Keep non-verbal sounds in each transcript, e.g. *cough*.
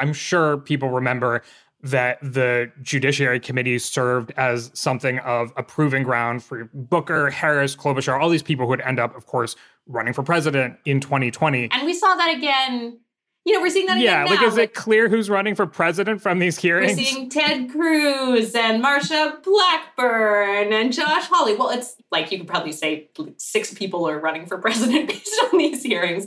I'm sure people remember that the Judiciary Committee served as something of a proving ground for Booker, Harris, Klobuchar, all these people who would end up, of course, running for president in 2020. And we saw that again. You know, we're seeing that yeah, again. Yeah, like is it clear who's running for president from these hearings? We're seeing Ted Cruz and Marsha Blackburn and Josh Hawley. Well, it's like you could probably say six people are running for president *laughs* based on these hearings.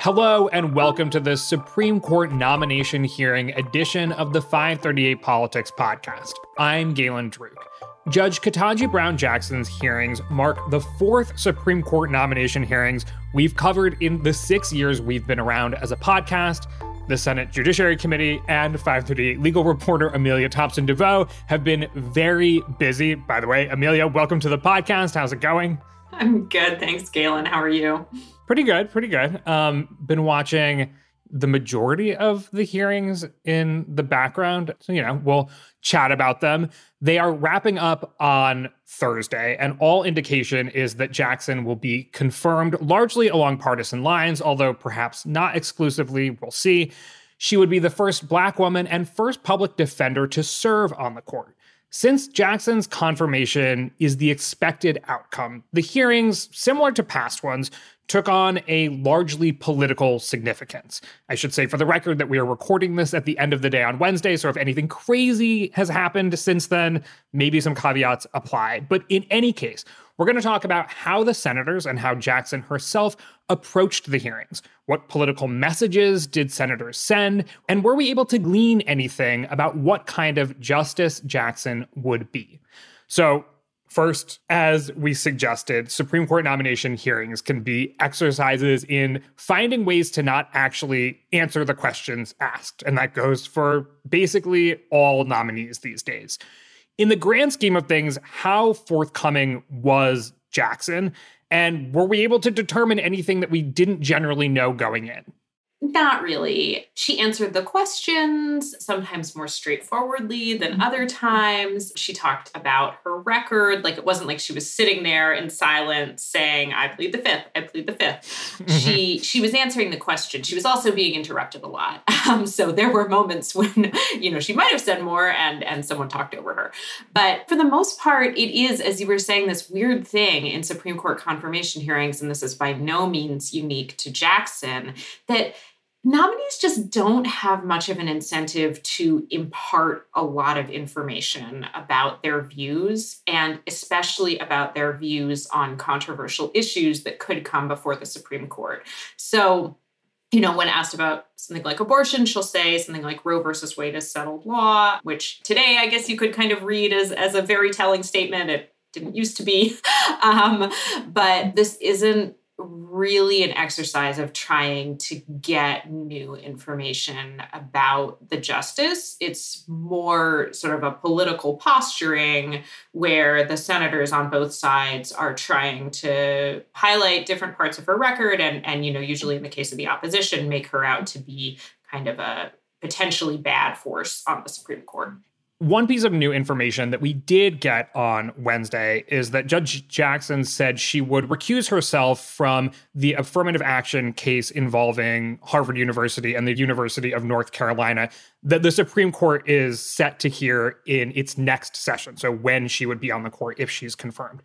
Hello and welcome to the Supreme Court nomination hearing edition of the 538 Politics podcast. I'm Galen Druke. Judge Ketanji Brown Jackson's hearings mark the fourth Supreme Court nomination hearings we've covered in the six years we've been around as a podcast. The Senate Judiciary Committee and 538 legal reporter Amelia Thomson-DeVeaux have been very busy. By the way, Amelia, welcome to the podcast. How's it going? I'm good. Thanks, Galen. How are you? Pretty good, pretty good. Um, been watching the majority of the hearings in the background. So, you know, we'll chat about them. They are wrapping up on Thursday, and all indication is that Jackson will be confirmed largely along partisan lines, although perhaps not exclusively. We'll see. She would be the first Black woman and first public defender to serve on the court. Since Jackson's confirmation is the expected outcome, the hearings, similar to past ones, took on a largely political significance. I should say for the record that we are recording this at the end of the day on Wednesday, so if anything crazy has happened since then, maybe some caveats apply. But in any case, we're going to talk about how the senators and how Jackson herself approached the hearings. What political messages did senators send? And were we able to glean anything about what kind of justice Jackson would be? So, First, as we suggested, Supreme Court nomination hearings can be exercises in finding ways to not actually answer the questions asked. And that goes for basically all nominees these days. In the grand scheme of things, how forthcoming was Jackson? And were we able to determine anything that we didn't generally know going in? Not really. She answered the questions, sometimes more straightforwardly than other times. She talked about her record. Like it wasn't like she was sitting there in silence saying, I plead the fifth, I plead the 5th she she was answering the question. She was also being interrupted a lot. *laughs* Um, so there were moments when, *laughs* you know, she might have said more and and someone talked over her. But for the most part, it is, as you were saying, this weird thing in Supreme Court confirmation hearings, and this is by no means unique to Jackson, that nominees just don't have much of an incentive to impart a lot of information about their views and especially about their views on controversial issues that could come before the Supreme Court. So, you know, when asked about something like abortion, she'll say something like Roe versus Wade is settled law, which today I guess you could kind of read as, as a very telling statement. It didn't used to be. *laughs* Um, but this isn't really an exercise of trying to get new information about the justice. It's more sort of a political posturing where the senators on both sides are trying to highlight different parts of her record and and you know usually in the case of the opposition make her out to be kind of a potentially bad force on the Supreme Court. One piece of new information that we did get on Wednesday is that Judge Jackson said she would recuse herself from the affirmative action case involving Harvard University and the University of North Carolina that the Supreme Court is set to hear in its next session. So, when she would be on the court if she's confirmed.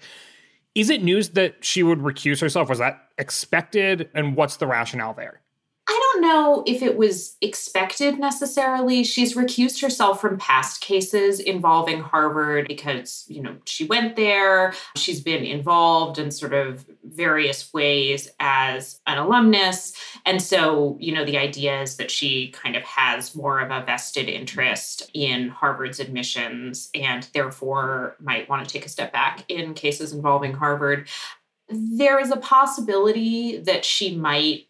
Is it news that she would recuse herself? Was that expected? And what's the rationale there? I don't know if it was expected necessarily. She's recused herself from past cases involving Harvard because, you know, she went there. She's been involved in sort of various ways as an alumnus. And so, you know, the idea is that she kind of has more of a vested interest in Harvard's admissions and therefore might want to take a step back in cases involving Harvard. There is a possibility that she might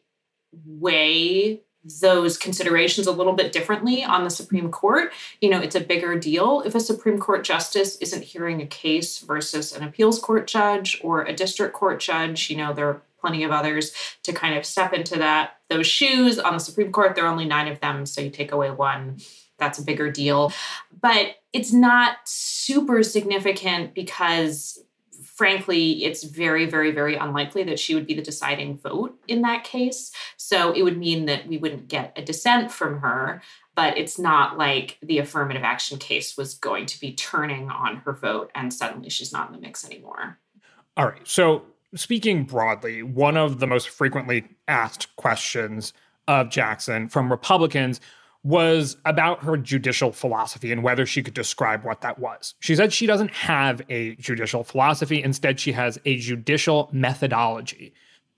weigh those considerations a little bit differently on the Supreme Court. You know, it's a bigger deal if a Supreme Court justice isn't hearing a case versus an appeals court judge or a district court judge. You know, there are plenty of others to kind of step into that those shoes on the Supreme Court. There are only 9 of them, so you take away one, that's a bigger deal. But it's not super significant because frankly, it's very, very, very unlikely that she would be the deciding vote in that case. So it would mean that we wouldn't get a dissent from her. But it's not like the affirmative action case was going to be turning on her vote and suddenly she's not in the mix anymore. All right. So, speaking broadly, one of the most frequently asked questions of Jackson from Republicans was about her judicial philosophy and whether she could describe what that was. She said she doesn't have a judicial philosophy. Instead, she has a judicial methodology.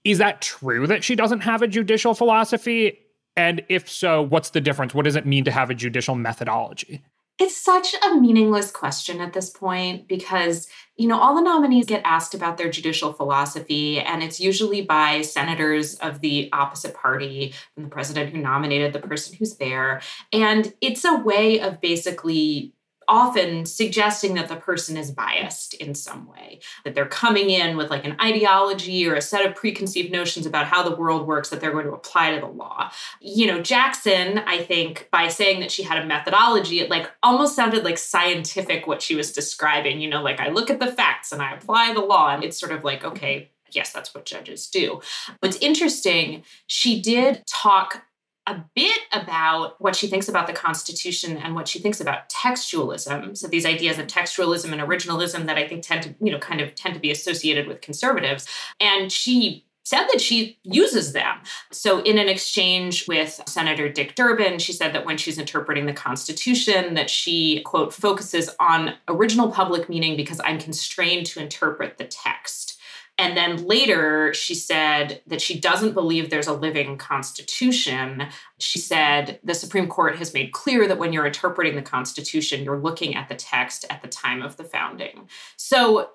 Is that true that she doesn't have a judicial philosophy? And if so, what's the difference? What does it mean to have a judicial methodology? It's such a meaningless question at this point because, you know, all the nominees get asked about their judicial philosophy, and it's usually by senators of the opposite party and the president who nominated the person who's there. And it's a way of basically often suggesting that the person is biased in some way, that they're coming in with like an ideology or a set of preconceived notions about how the world works that they're going to apply to the law. You know, Jackson, I think, by saying that she had a methodology, it like almost sounded like scientific what she was describing. You know, like I look at the facts and I apply the law, and it's sort of like, okay, mm-hmm. yes, that's what judges do. What's interesting, she did talk a bit about what she thinks about the Constitution and what she thinks about textualism. So these ideas of textualism and originalism that I think tend to, you know, kind of tend to be associated with conservatives. And she said that she uses them. So in an exchange with Senator Dick Durbin, she said that when she's interpreting the Constitution, that she, quote, focuses on original public meaning because I'm constrained to interpret the text. And then later, she said that she doesn't believe there's a living constitution. She said the Supreme Court has made clear that when you're interpreting the Constitution, you're looking at the text at the time of the founding. So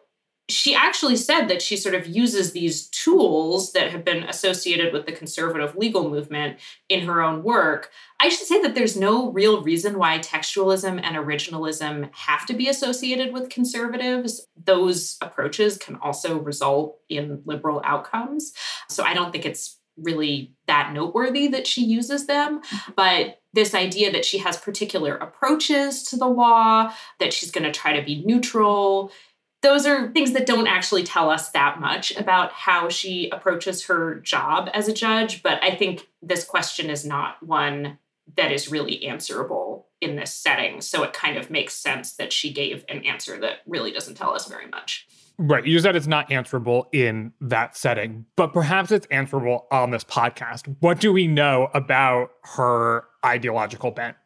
she actually said that she sort of uses these tools that have been associated with the conservative legal movement in her own work. I should say that there's no real reason why textualism and originalism have to be associated with conservatives. Those approaches can also result in liberal outcomes. So I don't think it's really that noteworthy that she uses them. Mm-hmm. But this idea that she has particular approaches to the law, that she's going to try to be neutral, those are things that don't actually tell us that much about how she approaches her job as a judge. But I think this question is not one that is really answerable in this setting. So it kind of makes sense that she gave an answer that really doesn't tell us very much. Right. You said it's not answerable in that setting, but perhaps it's answerable on this podcast. What do we know about her ideological bent?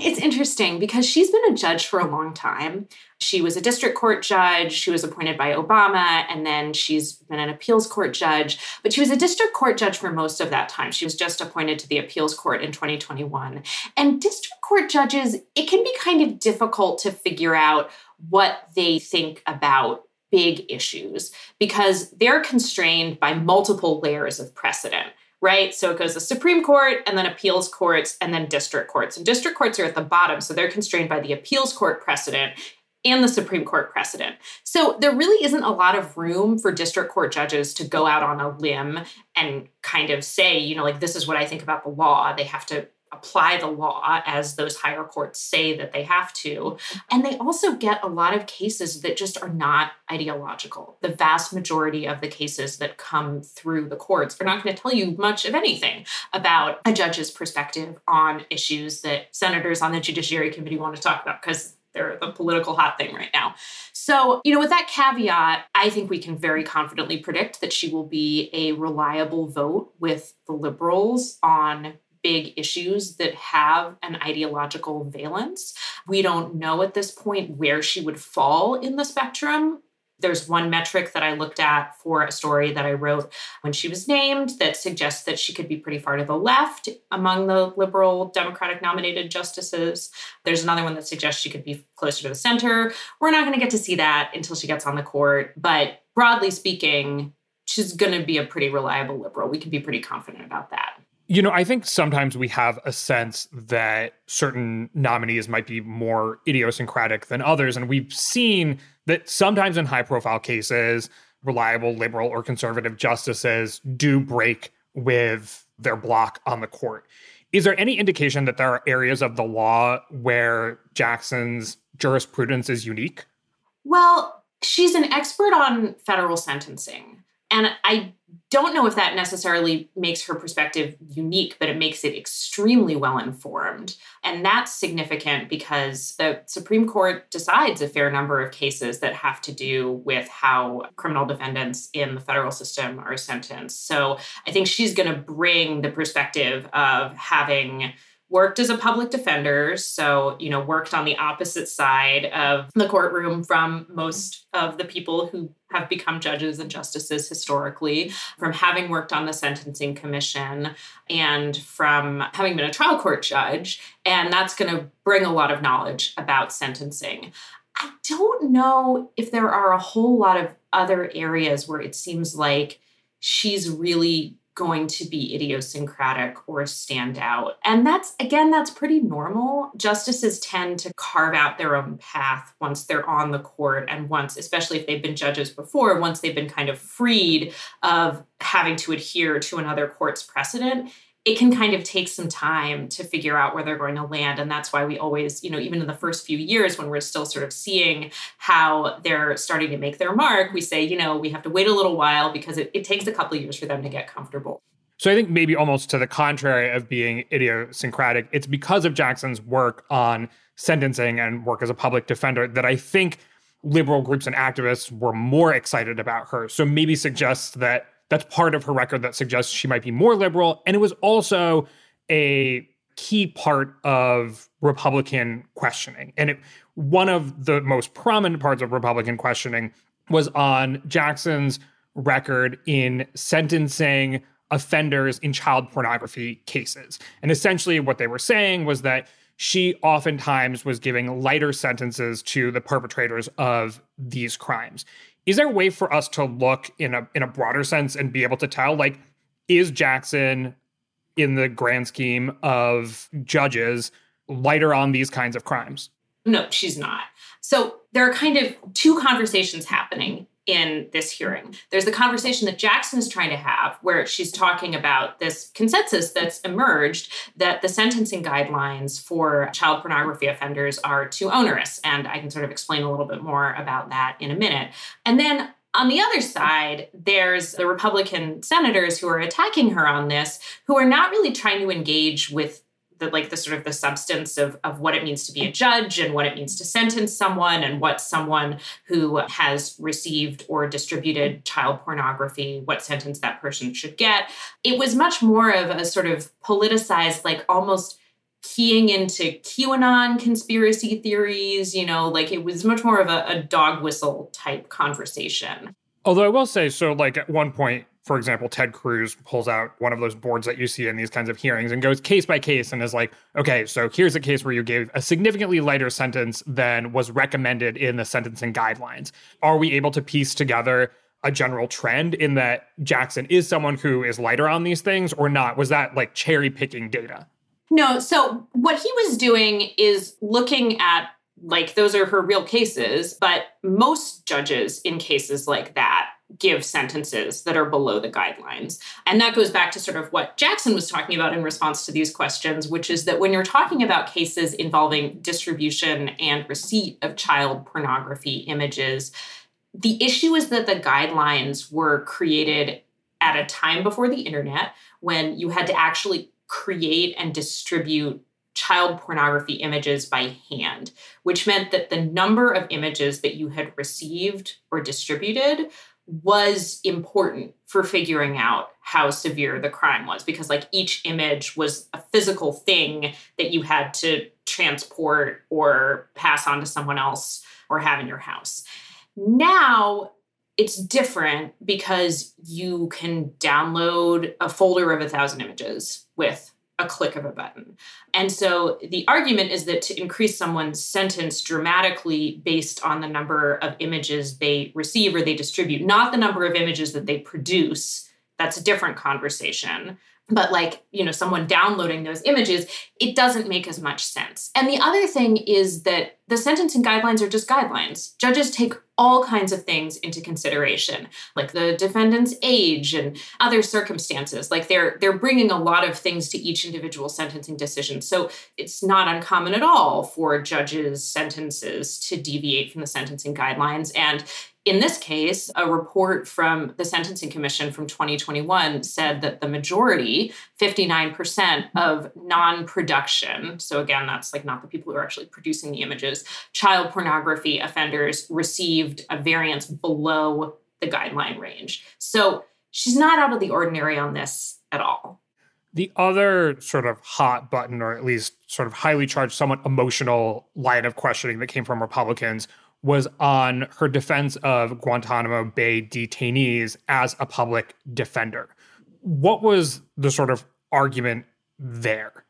It's interesting because she's been a judge for a long time. She was a district court judge. She was appointed by Obama, and then she's been an appeals court judge. But she was a district court judge for most of that time. She was just appointed to the appeals court in 2021. And district court judges, it can be kind of difficult to figure out what they think about big issues because they're constrained by multiple layers of precedent right? So it goes the Supreme Court and then appeals courts and then district courts. And district courts are at the bottom, so they're constrained by the appeals court precedent and the Supreme Court precedent. So there really isn't a lot of room for district court judges to go out on a limb and kind of say, you know, like this is what I think about the law. They have to apply the law as those higher courts say that they have to. And they also get a lot of cases that just are not ideological. The vast majority of the cases that come through the courts are not going to tell you much of anything about a judge's perspective on issues that senators on the Judiciary Committee want to talk about because they're the political hot thing right now. So, you know, with that caveat, I think we can very confidently predict that she will be a reliable vote with the liberals on big issues that have an ideological valence. We don't know at this point where she would fall in the spectrum. There's one metric that I looked at for a story that I wrote when she was named that suggests that she could be pretty far to the left among the liberal Democratic nominated justices. There's another one that suggests she could be closer to the center. We're not going to get to see that until she gets on the court. But broadly speaking, she's going to be a pretty reliable liberal. We can be pretty confident about that. You know, I think sometimes we have a sense that certain nominees might be more idiosyncratic than others. And we've seen that sometimes in high profile cases, reliable liberal or conservative justices do break with their block on the court. Is there any indication that there are areas of the law where Jackson's jurisprudence is unique? Well, She's an expert on federal sentencing. And I don't know if that necessarily makes her perspective unique, but it makes it extremely well informed. And that's significant because the Supreme Court decides a fair number of cases that have to do with how criminal defendants in the federal system are sentenced. So I think she's going to bring the perspective of having worked as a public defender so you know worked on the opposite side of the courtroom from most of the people who have become judges and justices historically from having worked on the sentencing commission and from having been a trial court judge and that's going to bring a lot of knowledge about sentencing. I don't know if there are a whole lot of other areas where it seems like she's really going to be idiosyncratic or stand out. And that's, again, that's pretty normal. Justices tend to carve out their own path once they're on the court and once, especially if they've been judges before, once they've been kind of freed of having to adhere to another court's precedent it can kind of take some time to figure out where they're going to land. And that's why we always, you know, even in the first few years when we're still sort of seeing how they're starting to make their mark, we say, you know, we have to wait a little while because it, it takes a couple years for them to get comfortable. So I think maybe almost to the contrary of being idiosyncratic, it's because of Jackson's work on sentencing and work as a public defender that I think liberal groups and activists were more excited about her. So maybe suggests that that's part of her record that suggests she might be more liberal. And it was also a key part of Republican questioning. And it, one of the most prominent parts of Republican questioning was on Jackson's record in sentencing offenders in child pornography cases. And essentially, what they were saying was that she oftentimes was giving lighter sentences to the perpetrators of these crimes is there a way for us to look in a in a broader sense and be able to tell like is Jackson in the grand scheme of judges lighter on these kinds of crimes? No, she's not. So there are kind of two conversations happening in this hearing. There's the conversation that Jackson is trying to have, where she's talking about this consensus that's emerged that the sentencing guidelines for child pornography offenders are too onerous. And I can sort of explain a little bit more about that in a minute. And then on the other side, there's the Republican senators who are attacking her on this, who are not really trying to engage with the like the sort of the substance of, of what it means to be a judge and what it means to sentence someone and what someone who has received or distributed child pornography what sentence that person should get. It was much more of a sort of politicized like almost keying into qanon conspiracy theories you know like it was much more of a, a dog whistle type conversation although i will say so like at one point for example, Ted Cruz pulls out one of those boards that you see in these kinds of hearings and goes case by case and is like, okay, so here's a case where you gave a significantly lighter sentence than was recommended in the sentencing guidelines. Are we able to piece together a general trend in that Jackson is someone who is lighter on these things or not? Was that like cherry picking data? No. So what he was doing is looking at like those are her real cases, but most judges in cases like that give sentences that are below the guidelines. And that goes back to sort of what Jackson was talking about in response to these questions, which is that when you're talking about cases involving distribution and receipt of child pornography images, the issue is that the guidelines were created at a time before the internet when you had to actually create and distribute child pornography images by hand, which meant that the number of images that you had received or distributed was important for figuring out how severe the crime was because like each image was a physical thing that you had to transport or pass on to someone else or have in your house. Now it's different because you can download a folder of a thousand images with a click of a button. And so the argument is that to increase someone's sentence dramatically based on the number of images they receive or they distribute, not the number of images that they produce, that's a different conversation. But like, you know, someone downloading those images, it doesn't make as much sense. And the other thing is that the sentencing guidelines are just guidelines. Judges take all kinds of things into consideration, like the defendant's age and other circumstances. Like they're they're bringing a lot of things to each individual sentencing decision. So it's not uncommon at all for judges' sentences to deviate from the sentencing guidelines. And in this case, a report from the Sentencing Commission from 2021 said that the majority, 59% of non production, so again, that's like not the people who are actually producing the images, child pornography offenders received a variance below the guideline range. So she's not out of the ordinary on this at all. The other sort of hot button, or at least sort of highly charged, somewhat emotional line of questioning that came from Republicans was on her defense of Guantanamo Bay detainees as a public defender. What was the sort of argument there?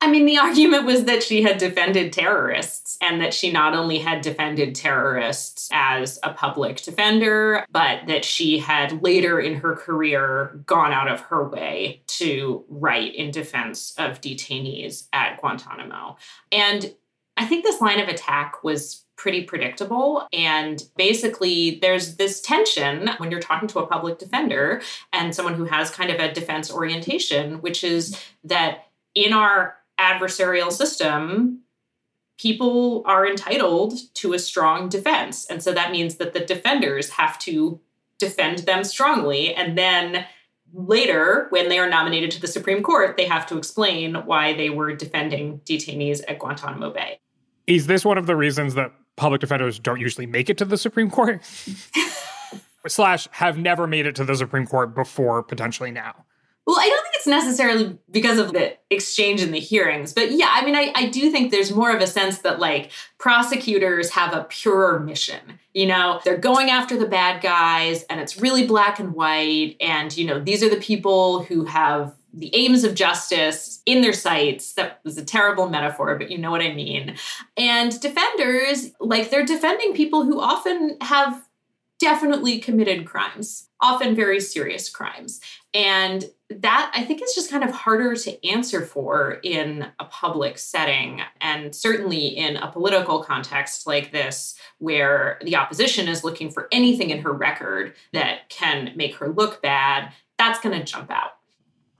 I mean, the *laughs* argument was that she had defended terrorists and that she not only had defended terrorists as a public defender, but that she had later in her career gone out of her way to write in defense of detainees at Guantanamo. And I think this line of attack was pretty predictable. And basically, there's this tension when you're talking to a public defender and someone who has kind of a defense orientation, which is that in our adversarial system, people are entitled to a strong defense. And so that means that the defenders have to defend them strongly. And then later, when they are nominated to the Supreme Court, they have to explain why they were defending detainees at Guantanamo Bay. Is this one of the reasons that public defenders don't usually make it to the Supreme Court, *laughs* slash, have never made it to the Supreme Court before, potentially now. Well, I don't think it's necessarily because of the exchange in the hearings, but yeah, I mean, I, I do think there's more of a sense that like prosecutors have a purer mission. You know, they're going after the bad guys and it's really black and white. And, you know, these are the people who have the aims of justice in their sights. That was a terrible metaphor, but you know what I mean. And defenders, like they're defending people who often have definitely committed crimes, often very serious crimes. And that I think is just kind of harder to answer for in a public setting, and certainly in a political context like this, where the opposition is looking for anything in her record that can make her look bad. That's going to jump out.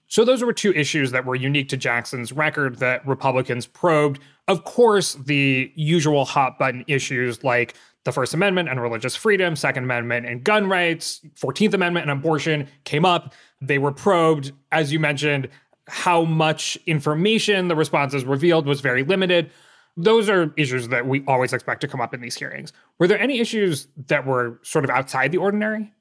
So those were two issues that were unique to Jackson's record that Republicans probed. Of course, the usual hot button issues like the First Amendment and religious freedom, Second Amendment and gun rights, 14th Amendment and abortion came up. They were probed. As you mentioned, how much information the responses revealed was very limited. Those are issues that we always expect to come up in these hearings. Were there any issues that were sort of outside the ordinary?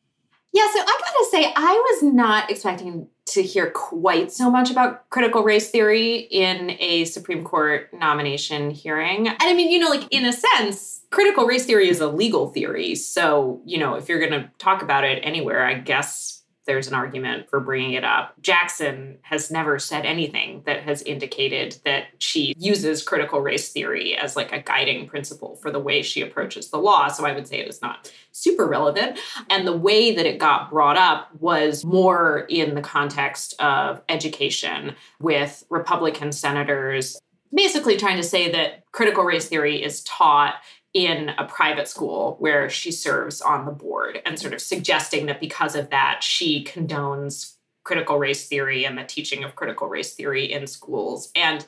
Yeah, so I gotta say, I was not expecting to hear quite so much about critical race theory in a Supreme Court nomination hearing. And I mean, you know, like in a sense, critical race theory is a legal theory. So, you know, if you're to talk about it anywhere, I guess there's an argument for bringing it up. Jackson has never said anything that has indicated that she uses critical race theory as like a guiding principle for the way she approaches the law. So I would say it is not super relevant. And the way that it got brought up was more in the context of education with Republican senators basically trying to say that critical race theory is taught in a private school where she serves on the board and sort of suggesting that because of that, she condones critical race theory and the teaching of critical race theory in schools. And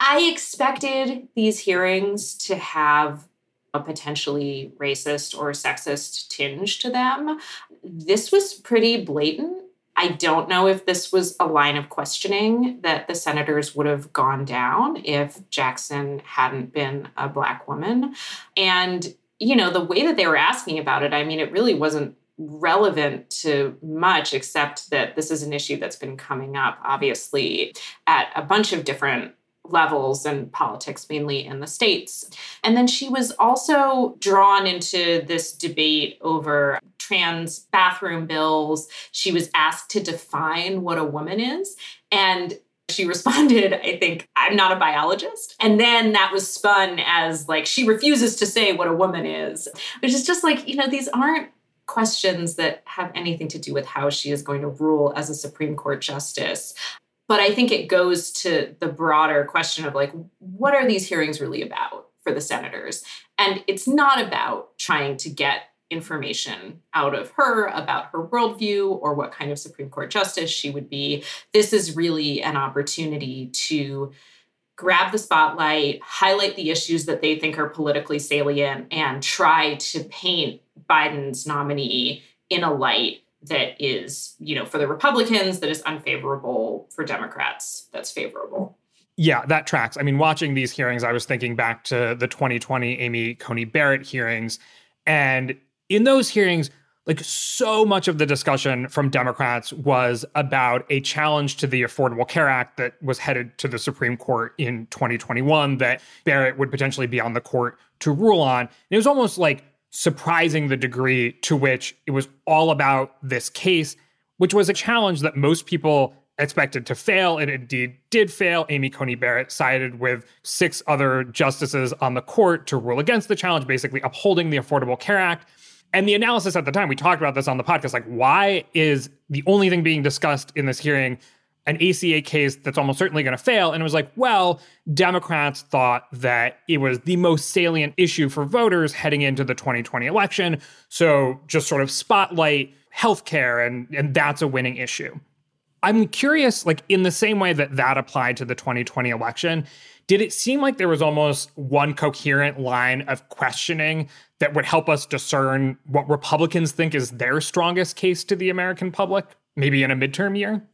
I expected these hearings to have a potentially racist or sexist tinge to them. This was pretty blatant I don't know if this was a line of questioning that the senators would have gone down if Jackson hadn't been a Black woman. And, you know, the way that they were asking about it, I mean, it really wasn't relevant to much except that this is an issue that's been coming up, obviously, at a bunch of different levels and politics, mainly in the States. And then she was also drawn into this debate over trans bathroom bills. She was asked to define what a woman is. And she *laughs* responded, I think, I'm not a biologist. And then that was spun as like, she refuses to say what a woman is, which is just like, you know, these aren't questions that have anything to do with how she is going to rule as a Supreme Court justice. But I think it goes to the broader question of like, what are these hearings really about? for the senators. And it's not about trying to get information out of her about her worldview or what kind of Supreme Court justice she would be. This is really an opportunity to grab the spotlight, highlight the issues that they think are politically salient, and try to paint Biden's nominee in a light that is, you know, for the Republicans, that is unfavorable, for Democrats, that's favorable. Yeah, that tracks. I mean, watching these hearings, I was thinking back to the 2020 Amy Coney Barrett hearings. And in those hearings, like so much of the discussion from Democrats was about a challenge to the Affordable Care Act that was headed to the Supreme Court in 2021 that Barrett would potentially be on the court to rule on. And it was almost like surprising the degree to which it was all about this case, which was a challenge that most people expected to fail. It indeed did fail. Amy Coney Barrett sided with six other justices on the court to rule against the challenge, basically upholding the Affordable Care Act. And the analysis at the time, we talked about this on the podcast like, why is the only thing being discussed in this hearing an ACA case that's almost certainly going to fail? And it was like, well, Democrats thought that it was the most salient issue for voters heading into the 2020 election. So just sort of spotlight healthcare, and, and that's a winning issue. I'm curious, like, in the same way that that applied to the 2020 election, did it seem like there was almost one coherent line of questioning that would help us discern what Republicans think is their strongest case to the American public, maybe in a midterm year?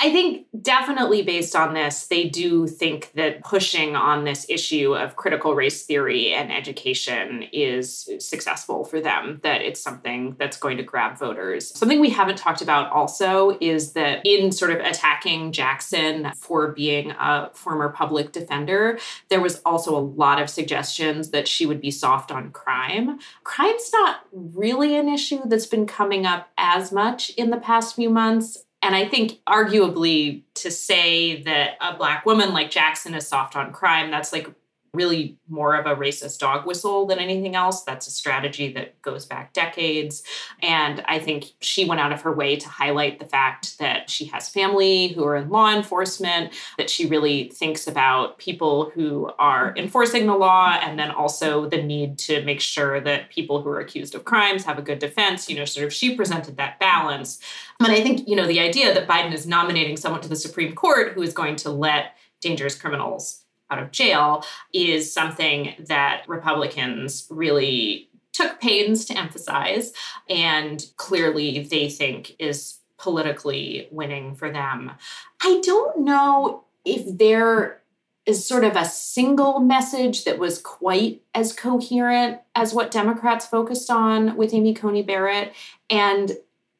I think definitely based on this, they do think that pushing on this issue of critical race theory and education is successful for them, that it's something that's going to grab voters. Something we haven't talked about also is that in sort of attacking Jackson for being a former public defender, there was also a lot of suggestions that she would be soft on crime. Crime's not really an issue that's been coming up as much in the past few months. And I think, arguably, to say that a Black woman like Jackson is soft on crime, that's like really more of a racist dog whistle than anything else. That's a strategy that goes back decades. And I think she went out of her way to highlight the fact that she has family who are in law enforcement, that she really thinks about people who are enforcing the law, and then also the need to make sure that people who are accused of crimes have a good defense. You know, sort of she presented that balance. But I think, you know, the idea that Biden is nominating someone to the Supreme Court who is going to let dangerous criminals out of jail is something that Republicans really took pains to emphasize and clearly they think is politically winning for them. I don't know if there is sort of a single message that was quite as coherent as what Democrats focused on with Amy Coney Barrett. And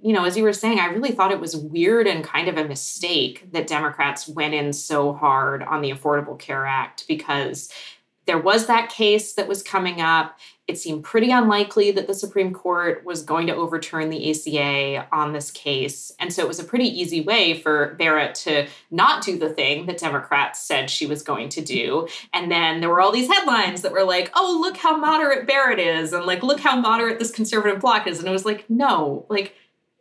you know, as you were saying, I really thought it was weird and kind of a mistake that Democrats went in so hard on the Affordable Care Act because there was that case that was coming up. It seemed pretty unlikely that the Supreme Court was going to overturn the ACA on this case. And so it was a pretty easy way for Barrett to not do the thing that Democrats said she was going to do. And then there were all these headlines that were like, oh, look how moderate Barrett is. And like, look how moderate this conservative bloc is. And it was like, no, like,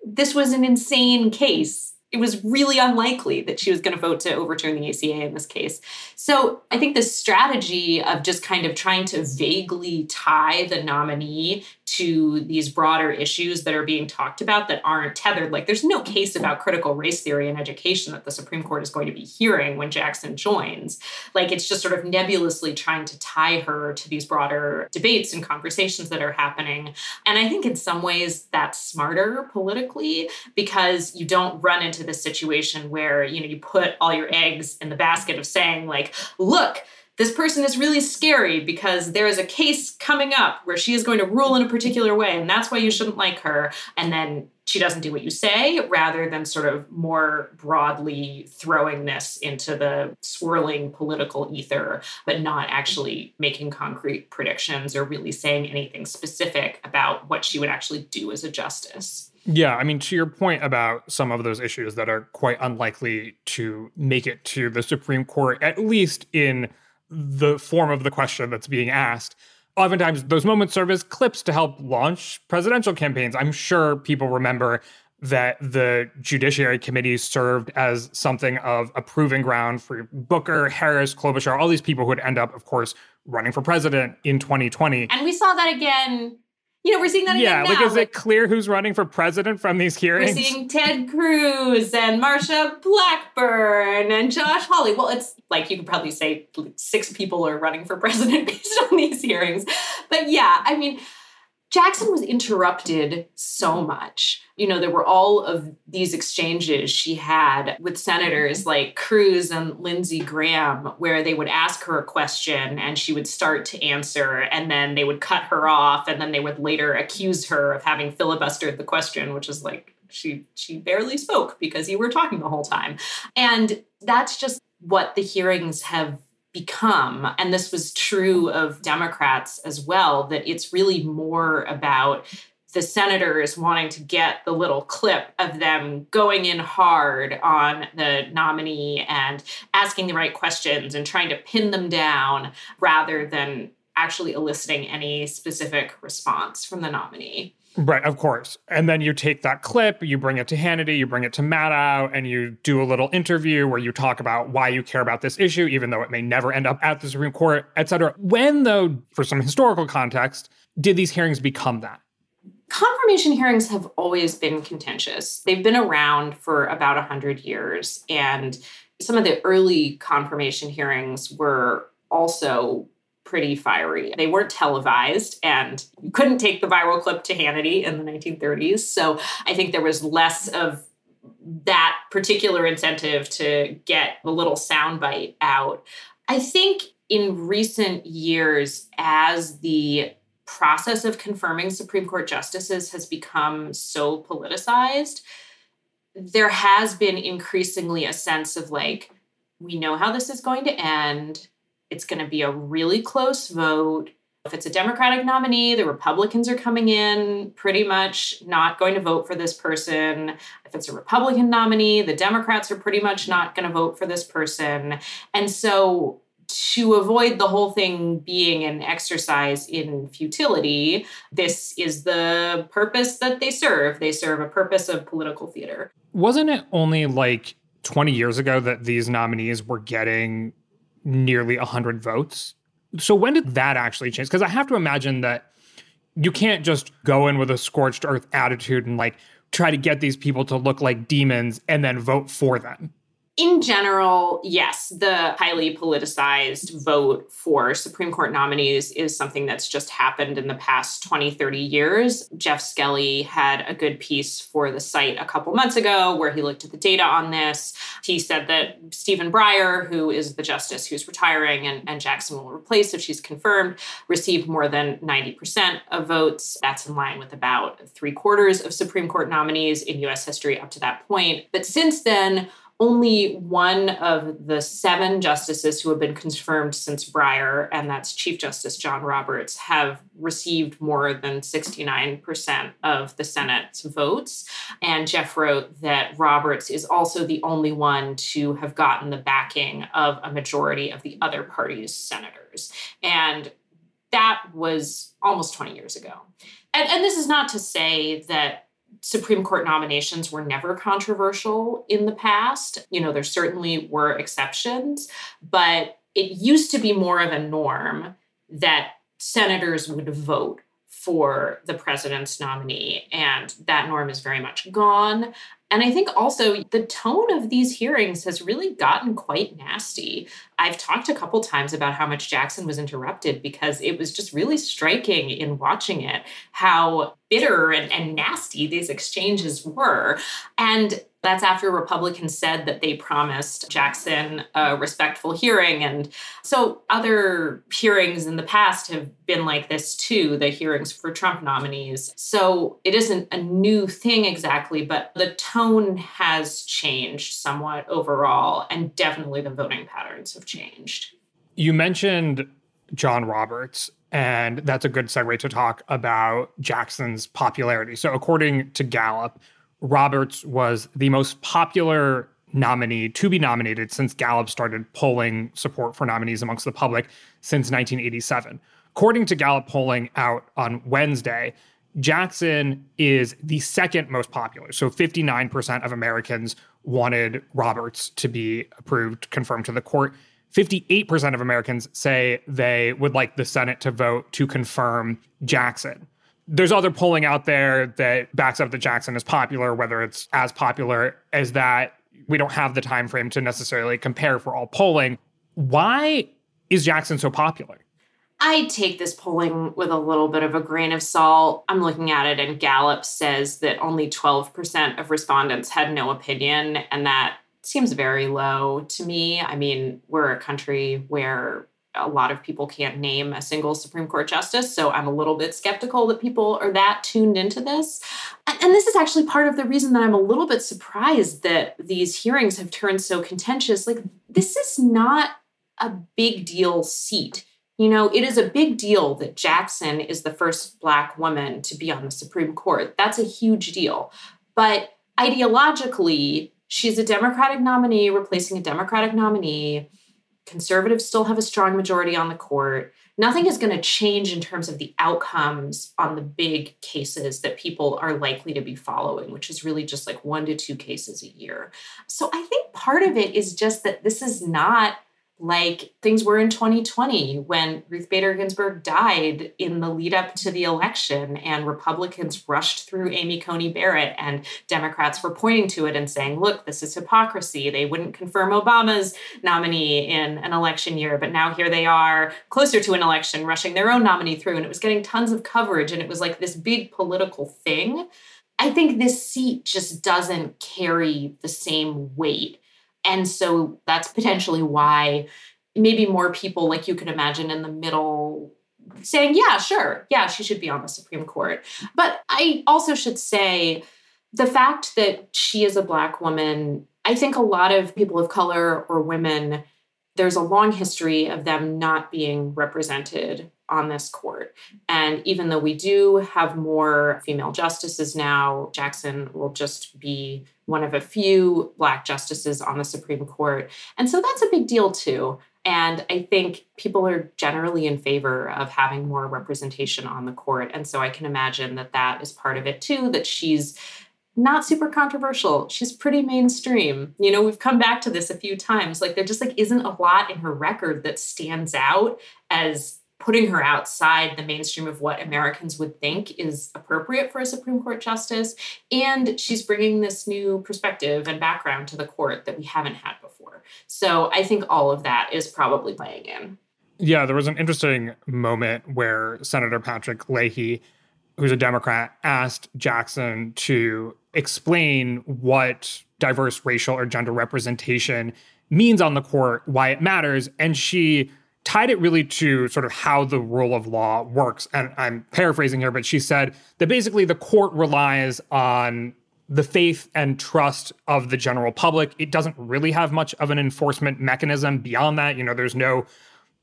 this was an insane case. It was really unlikely that she was going to vote to overturn the ACA in this case. So I think the strategy of just kind of trying to vaguely tie the nominee to these broader issues that are being talked about that aren't tethered. Like, there's no case about critical race theory in education that the Supreme Court is going to be hearing when Jackson joins. Like, it's just sort of nebulously trying to tie her to these broader debates and conversations that are happening. And I think in some ways that's smarter politically because you don't run into this situation where, you know, you put all your eggs in the basket of saying, like, look, this person is really scary because there is a case coming up where she is going to rule in a particular way, and that's why you shouldn't like her. And then she doesn't do what you say, rather than sort of more broadly throwing this into the swirling political ether, but not actually making concrete predictions or really saying anything specific about what she would actually do as a justice. Yeah, I mean, to your point about some of those issues that are quite unlikely to make it to the Supreme Court, at least in the form of the question that's being asked. Oftentimes, those moments serve as clips to help launch presidential campaigns. I'm sure people remember that the Judiciary Committee served as something of a proving ground for Booker, Harris, Klobuchar, all these people who would end up, of course, running for president in 2020. And we saw that again you know, we're seeing that yeah, again. Yeah, like, is it clear who's running for president from these hearings? We're seeing Ted Cruz and Marsha Blackburn and Josh Hawley. Well, it's like you could probably say six people are running for president *laughs* based on these hearings. But yeah, I mean, Jackson was interrupted so much. You know, there were all of these exchanges she had with senators mm-hmm. like Cruz and Lindsey Graham, where they would ask her a question and she would start to answer, and then they would cut her off, and then they would later accuse her of having filibustered the question, which is like she she barely spoke because you were talking the whole time. And that's just what the hearings have become, and this was true of Democrats as well, that it's really more about the senators wanting to get the little clip of them going in hard on the nominee and asking the right questions and trying to pin them down rather than actually eliciting any specific response from the nominee. Right, of course. And then you take that clip, you bring it to Hannity, you bring it to Maddow, and you do a little interview where you talk about why you care about this issue, even though it may never end up at the Supreme Court, et cetera. When, though, for some historical context, did these hearings become that? Confirmation hearings have always been contentious. They've been around for about 100 years. And some of the early confirmation hearings were also pretty fiery. They weren't televised and you couldn't take the viral clip to Hannity in the 1930s. So I think there was less of that particular incentive to get the little soundbite out. I think in recent years, as the process of confirming Supreme Court justices has become so politicized, there has been increasingly a sense of like, we know how this is going to end. It's going to be a really close vote. If it's a Democratic nominee, the Republicans are coming in pretty much not going to vote for this person. If it's a Republican nominee, the Democrats are pretty much not going to vote for this person. And so, to avoid the whole thing being an exercise in futility, this is the purpose that they serve. They serve a purpose of political theater. Wasn't it only like 20 years ago that these nominees were getting nearly 100 votes. So when did that actually change? Because I have to imagine that you can't just go in with a scorched earth attitude and like try to get these people to look like demons and then vote for them in general, yes, the highly politicized vote for Supreme Court nominees is something that's just happened in the past 20, 30 years. Jeff Skelley had a good piece for the site a couple months ago where he looked at the data on this. He said that Stephen Breyer, who is the justice who's retiring and, and Jackson will replace if she's confirmed, received more than 90% of votes. That's in line with about three quarters of Supreme Court nominees in US history up to that point. But since then, only one of the seven justices who have been confirmed since Breyer, and that's Chief Justice John Roberts, have received more than 69% of the Senate's votes. And Jeff wrote that Roberts is also the only one to have gotten the backing of a majority of the other party's senators. And that was almost 20 years ago. And, and this is not to say that Supreme Court nominations were never controversial in the past. You know, there certainly were exceptions, but it used to be more of a norm that senators would vote for the president's nominee. And that norm is very much gone. And I think also the tone of these hearings has really gotten quite nasty. I've talked a couple times about how much Jackson was interrupted because it was just really striking in watching it how bitter and, and nasty these exchanges were. And that's after Republicans said that they promised Jackson a respectful hearing. And so other hearings in the past have been like this too, the hearings for Trump nominees. So it isn't a new thing exactly, but the tone has changed somewhat overall, and definitely the voting patterns have changed. You mentioned John Roberts. And that's a good segue to talk about Jackson's popularity. So, according to Gallup, Roberts was the most popular nominee to be nominated since Gallup started polling support for nominees amongst the public since 1987. According to Gallup polling out on Wednesday, Jackson is the second most popular. So 59% of Americans wanted Roberts to be approved, confirmed to the court. 58% of Americans say they would like the Senate to vote to confirm Jackson. There's other polling out there that backs up that Jackson is popular, whether it's as popular as that. We don't have the time frame to necessarily compare for all polling. Why is Jackson so popular? I take this polling with a little bit of a grain of salt. I'm looking at it, and Gallup says that only 12% of respondents had no opinion, and that seems very low to me. I mean, we're a country where a lot of people can't name a single Supreme Court justice. So I'm a little bit skeptical that people are that tuned into this. And this is actually part of the reason that I'm a little bit surprised that these hearings have turned so contentious. Like, this is not a big deal seat. You know, it is a big deal that Jackson is the first Black woman to be on the Supreme Court. That's a huge deal. But ideologically, she's a Democratic nominee replacing a Democratic nominee. Conservatives still have a strong majority on the court. Nothing is going to change in terms of the outcomes on the big cases that people are likely to be following, which is really just like one to two cases a year. So I think part of it is just that this is not like things were in 2020 when Ruth Bader Ginsburg died in the lead up to the election, and Republicans rushed through Amy Coney Barrett, and Democrats were pointing to it and saying, Look, this is hypocrisy. They wouldn't confirm Obama's nominee in an election year, but now here they are, closer to an election, rushing their own nominee through. And it was getting tons of coverage, and it was like this big political thing. I think this seat just doesn't carry the same weight and so that's potentially why maybe more people, like you can imagine, in the middle saying, yeah, sure, yeah, she should be on the Supreme Court. But I also should say the fact that she is a Black woman, I think a lot of people of color or women, there's a long history of them not being represented on this court. And even though we do have more female justices now, Jackson will just be one of a few Black justices on the Supreme Court. And so that's a big deal too. And I think people are generally in favor of having more representation on the court. And so I can imagine that that is part of it too, that she's not super controversial. She's pretty mainstream. You know, we've come back to this a few times. Like there just like isn't a lot in her record that stands out as putting her outside the mainstream of what Americans would think is appropriate for a Supreme Court justice. And she's bringing this new perspective and background to the court that we haven't had before. So I think all of that is probably playing in. Yeah, there was an interesting moment where Senator Patrick Leahy, who's a Democrat, asked Jackson to explain what diverse racial or gender representation means on the court, why it matters. And she tied it really to sort of how the rule of law works. And I'm paraphrasing here, but she said that basically the court relies on the faith and trust of the general public. It doesn't really have much of an enforcement mechanism beyond that. You know, there's no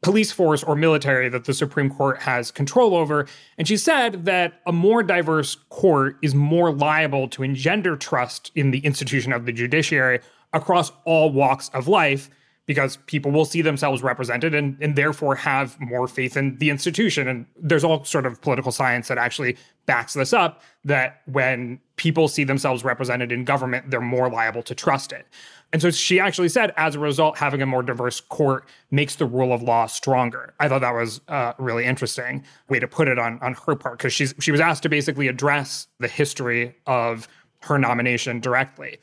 police force or military that the Supreme Court has control over. And she said that a more diverse court is more liable to engender trust in the institution of the judiciary across all walks of life because people will see themselves represented and, and therefore have more faith in the institution. And there's all sort of political science that actually backs this up that when people see themselves represented in government, they're more liable to trust it. And so she actually said, as a result, having a more diverse court makes the rule of law stronger. I thought that was a really interesting way to put it on, on her part, because she's she was asked to basically address the history of her nomination directly.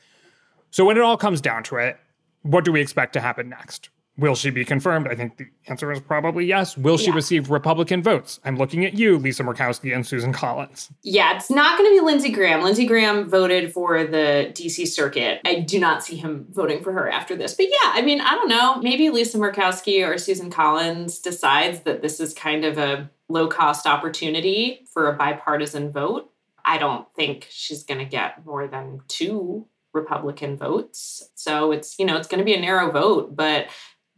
So when it all comes down to it, what do we expect to happen next? Will she be confirmed? I think the answer is probably yes. Will she yeah. receive Republican votes? I'm looking at you, Lisa Murkowski and Susan Collins. Yeah, it's not going to be Lindsey Graham. Lindsey Graham voted for the DC circuit. I do not see him voting for her after this. But yeah, I mean, I don't know. Maybe Lisa Murkowski or Susan Collins decides that this is kind of a low cost opportunity for a bipartisan vote. I don't think she's going to get more than two Republican votes. So it's, you know, it's going to be a narrow vote, but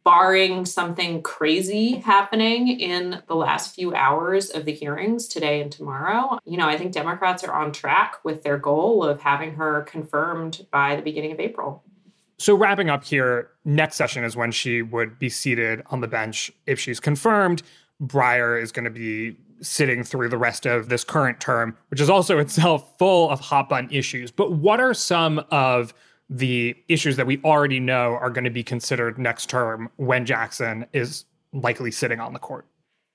barring something crazy happening in the last few hours of the hearings today and tomorrow, you know, I think Democrats are on track with their goal of having her confirmed by the beginning of April. So, wrapping up here, next session is when she would be seated on the bench if she's confirmed. Breyer is going to be sitting through the rest of this current term, which is also itself full of hot button issues. But what are some of the issues that we already know are going to be considered next term when Jackson is likely sitting on the court.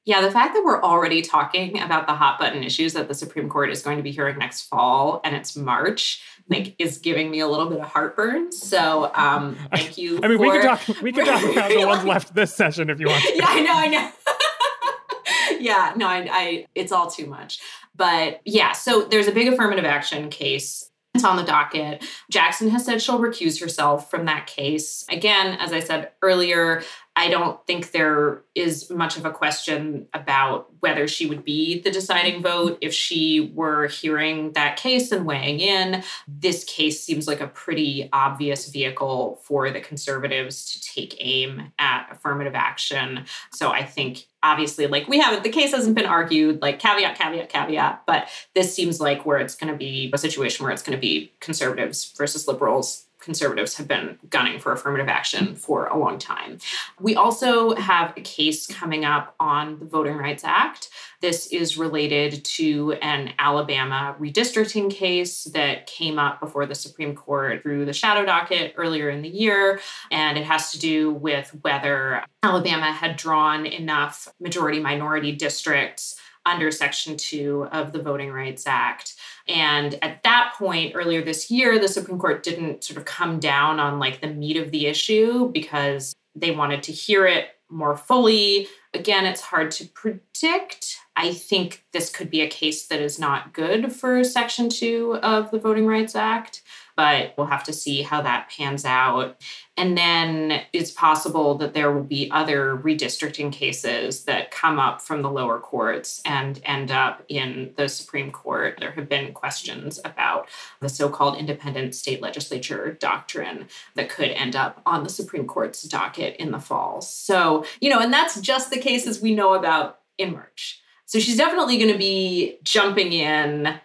Yeah, the fact that we're already talking about the hot button issues that the Supreme Court is going to be hearing next fall and it's March, like is giving me a little bit of heartburn. So um thank you. *laughs* I mean, for, we could talk we could talk about the ones left this session if you want. To. *laughs* Yeah, I know, I know. *laughs* yeah, no, I, I it's all too much. But yeah, so there's a big affirmative action case on the docket. Jackson has said she'll recuse herself from that case. Again, as I said earlier, I don't think there is much of a question about whether she would be the deciding vote if she were hearing that case and weighing in. This case seems like a pretty obvious vehicle for the conservatives to take aim at affirmative action. So I think obviously like we haven't the case hasn't been argued like caveat caveat caveat but this seems like where it's going to be a situation where it's going to be conservatives versus liberals conservatives have been gunning for affirmative action for a long time. We also have a case coming up on the Voting Rights Act. This is related to an Alabama redistricting case that came up before the Supreme Court through the shadow docket earlier in the year. And it has to do with whether Alabama had drawn enough majority minority districts under Section 2 of the Voting Rights Act and at that point, earlier this year, the Supreme Court didn't sort of come down on like the meat of the issue because they wanted to hear it more fully. Again, it's hard to predict. I think this could be a case that is not good for Section 2 of the Voting Rights Act but we'll have to see how that pans out. And then it's possible that there will be other redistricting cases that come up from the lower courts and end up in the Supreme Court. There have been questions about the so called independent state legislature doctrine that could end up on the Supreme Court's docket in the fall. So, you know, and that's just the cases we know about in March. So she's definitely going to be jumping in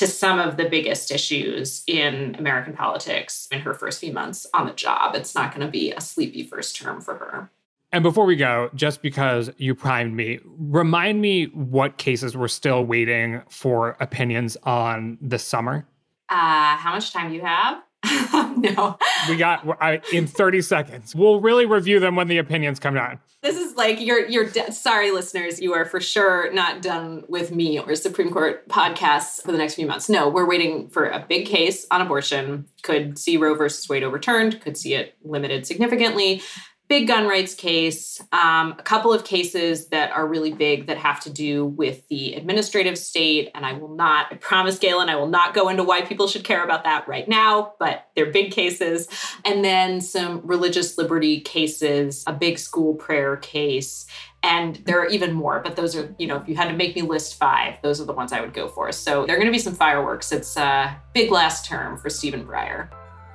to some of the biggest issues in American politics in her first few months on the job. It's not going to be a sleepy first term for her. And before we go, just because you primed me, remind me what cases we're still waiting for opinions on this summer. Uh, how much time do you have? *laughs* no. We got I, in 30 seconds. We'll really review them when the opinions come down. This is like you're you're de- sorry listeners, you are for sure not done with me or Supreme Court podcasts for the next few months. No, we're waiting for a big case on abortion. Could see Roe versus Wade overturned, could see it limited significantly big gun rights case, um, a couple of cases that are really big that have to do with the administrative state. And I will not, I promise, Galen, I will not go into why people should care about that right now, but they're big cases. And then some religious liberty cases, a big school prayer case. And there are even more, but those are, you know, if you had to make me list five, those are the ones I would go for. So there are going to be some fireworks. It's a big last term for Stephen Breyer.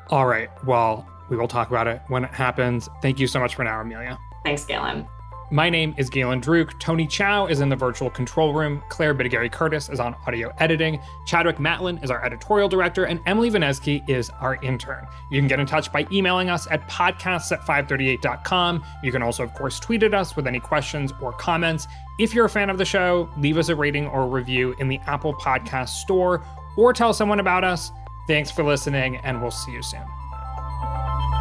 All right. Well, we will talk about it when it happens. Thank you so much for now, Amelia. Thanks, Galen. My name is Galen Druke. Tony Chow is in the virtual control room. Claire Bidigare-Curtis is on audio editing. Chadwick Matlin is our editorial director, and Emily Vanesky is our intern. You can get in touch by emailing us at podcasts at 538.com. You can also, of course, tweet at us with any questions or comments. If you're a fan of the show, leave us a rating or review in the Apple Podcast Store or tell someone about us. Thanks for listening, and we'll see you soon. Thank you.